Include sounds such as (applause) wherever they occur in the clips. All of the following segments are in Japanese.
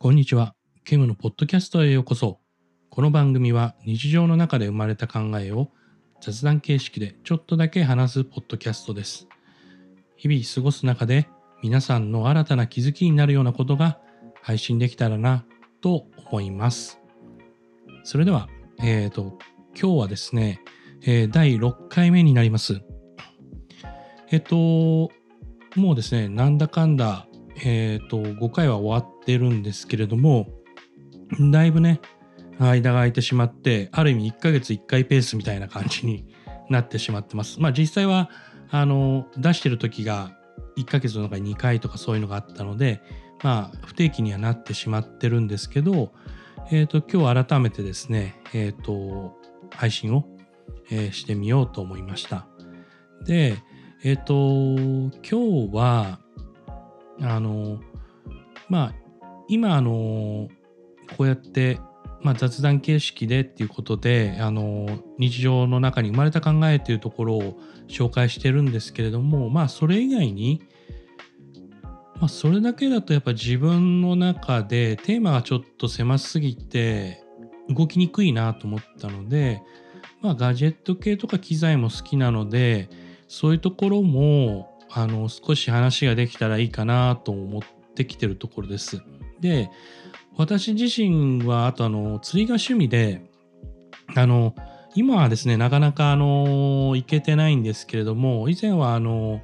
こんにちは。ケムのポッドキャストへようこそ。この番組は日常の中で生まれた考えを雑談形式でちょっとだけ話すポッドキャストです。日々過ごす中で皆さんの新たな気づきになるようなことが配信できたらなと思います。それでは、えっ、ー、と、今日はですね、えー、第6回目になります。えっ、と、もうですね、なんだかんだ、えっ、と、5回は終わってるんですけれども、だいぶね、間が空いてしまって、ある意味1ヶ月1回ペースみたいな感じに (laughs) なってしまってます。まあ実際は、あの、出してる時が1ヶ月の中に2回とかそういうのがあったので、まあ不定期にはなってしまってるんですけど、えっ、ー、と、今日改めてですね、えっ、ー、と、配信を、えー、してみようと思いました。で、えっ、と、今日は、あの、まあ、今、あの、こうやって、まあ、雑談形式でっていうことで、あの、日常の中に生まれた考えというところを紹介してるんですけれども、まあ、それ以外に、まあ、それだけだとやっぱ自分の中でテーマがちょっと狭すぎて動きにくいなと思ったので、まあ、ガジェット系とか機材も好きなのでそういうところもあの少し話ができたらいいかなと思ってきてるところです。で私自身はあとあの釣りが趣味であの今はですねなかなかあの行けてないんですけれども以前はあの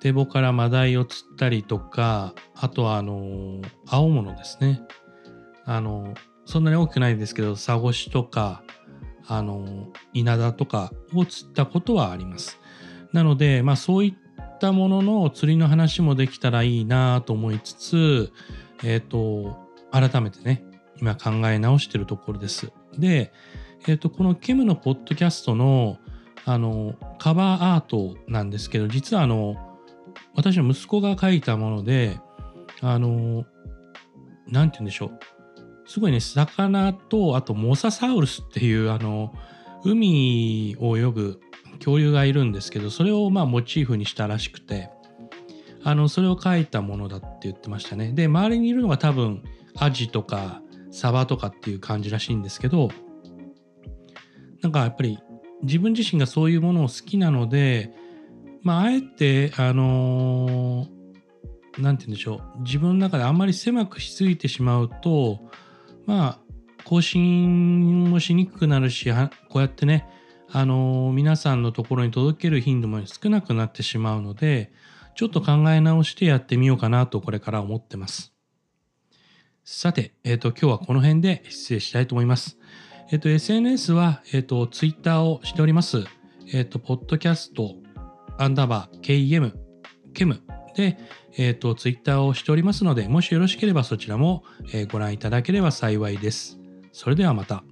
堤防からマダイを釣ったりとか、あとはあの、青物ですね。あの、そんなに多くないですけど、サゴシとか、あの、稲田とかを釣ったことはあります。なので、まあそういったものの釣りの話もできたらいいなと思いつつ、えっ、ー、と、改めてね、今考え直してるところです。で、えっ、ー、と、このケムのポッドキャストの、あの、カバーアートなんですけど、実はあの、私の息子が書いたもので、あの、なんて言うんでしょう。すごいね、魚と、あとモササウルスっていう、あの、海を泳ぐ恐竜がいるんですけど、それをまあモチーフにしたらしくて、あの、それを書いたものだって言ってましたね。で、周りにいるのが多分、アジとかサバとかっていう感じらしいんですけど、なんかやっぱり自分自身がそういうものを好きなので、まあ、あえて、あのー、て言うんでしょう、自分の中であんまり狭くしすぎてしまうと、まあ、更新もしにくくなるし、こうやってね、あの、皆さんのところに届ける頻度も少なくなってしまうので、ちょっと考え直してやってみようかなとこれから思ってます。さて、えっ、ー、と、今日はこの辺で失礼したいと思います。えっ、ー、と、SNS は、えっ、ー、と、Twitter をしております。えっ、と、ポッドキャストアンダーバー KEM、KEM で、えっ、ー、と、ツイッターをしておりますので、もしよろしければそちらも、え、ご覧いただければ幸いです。それではまた。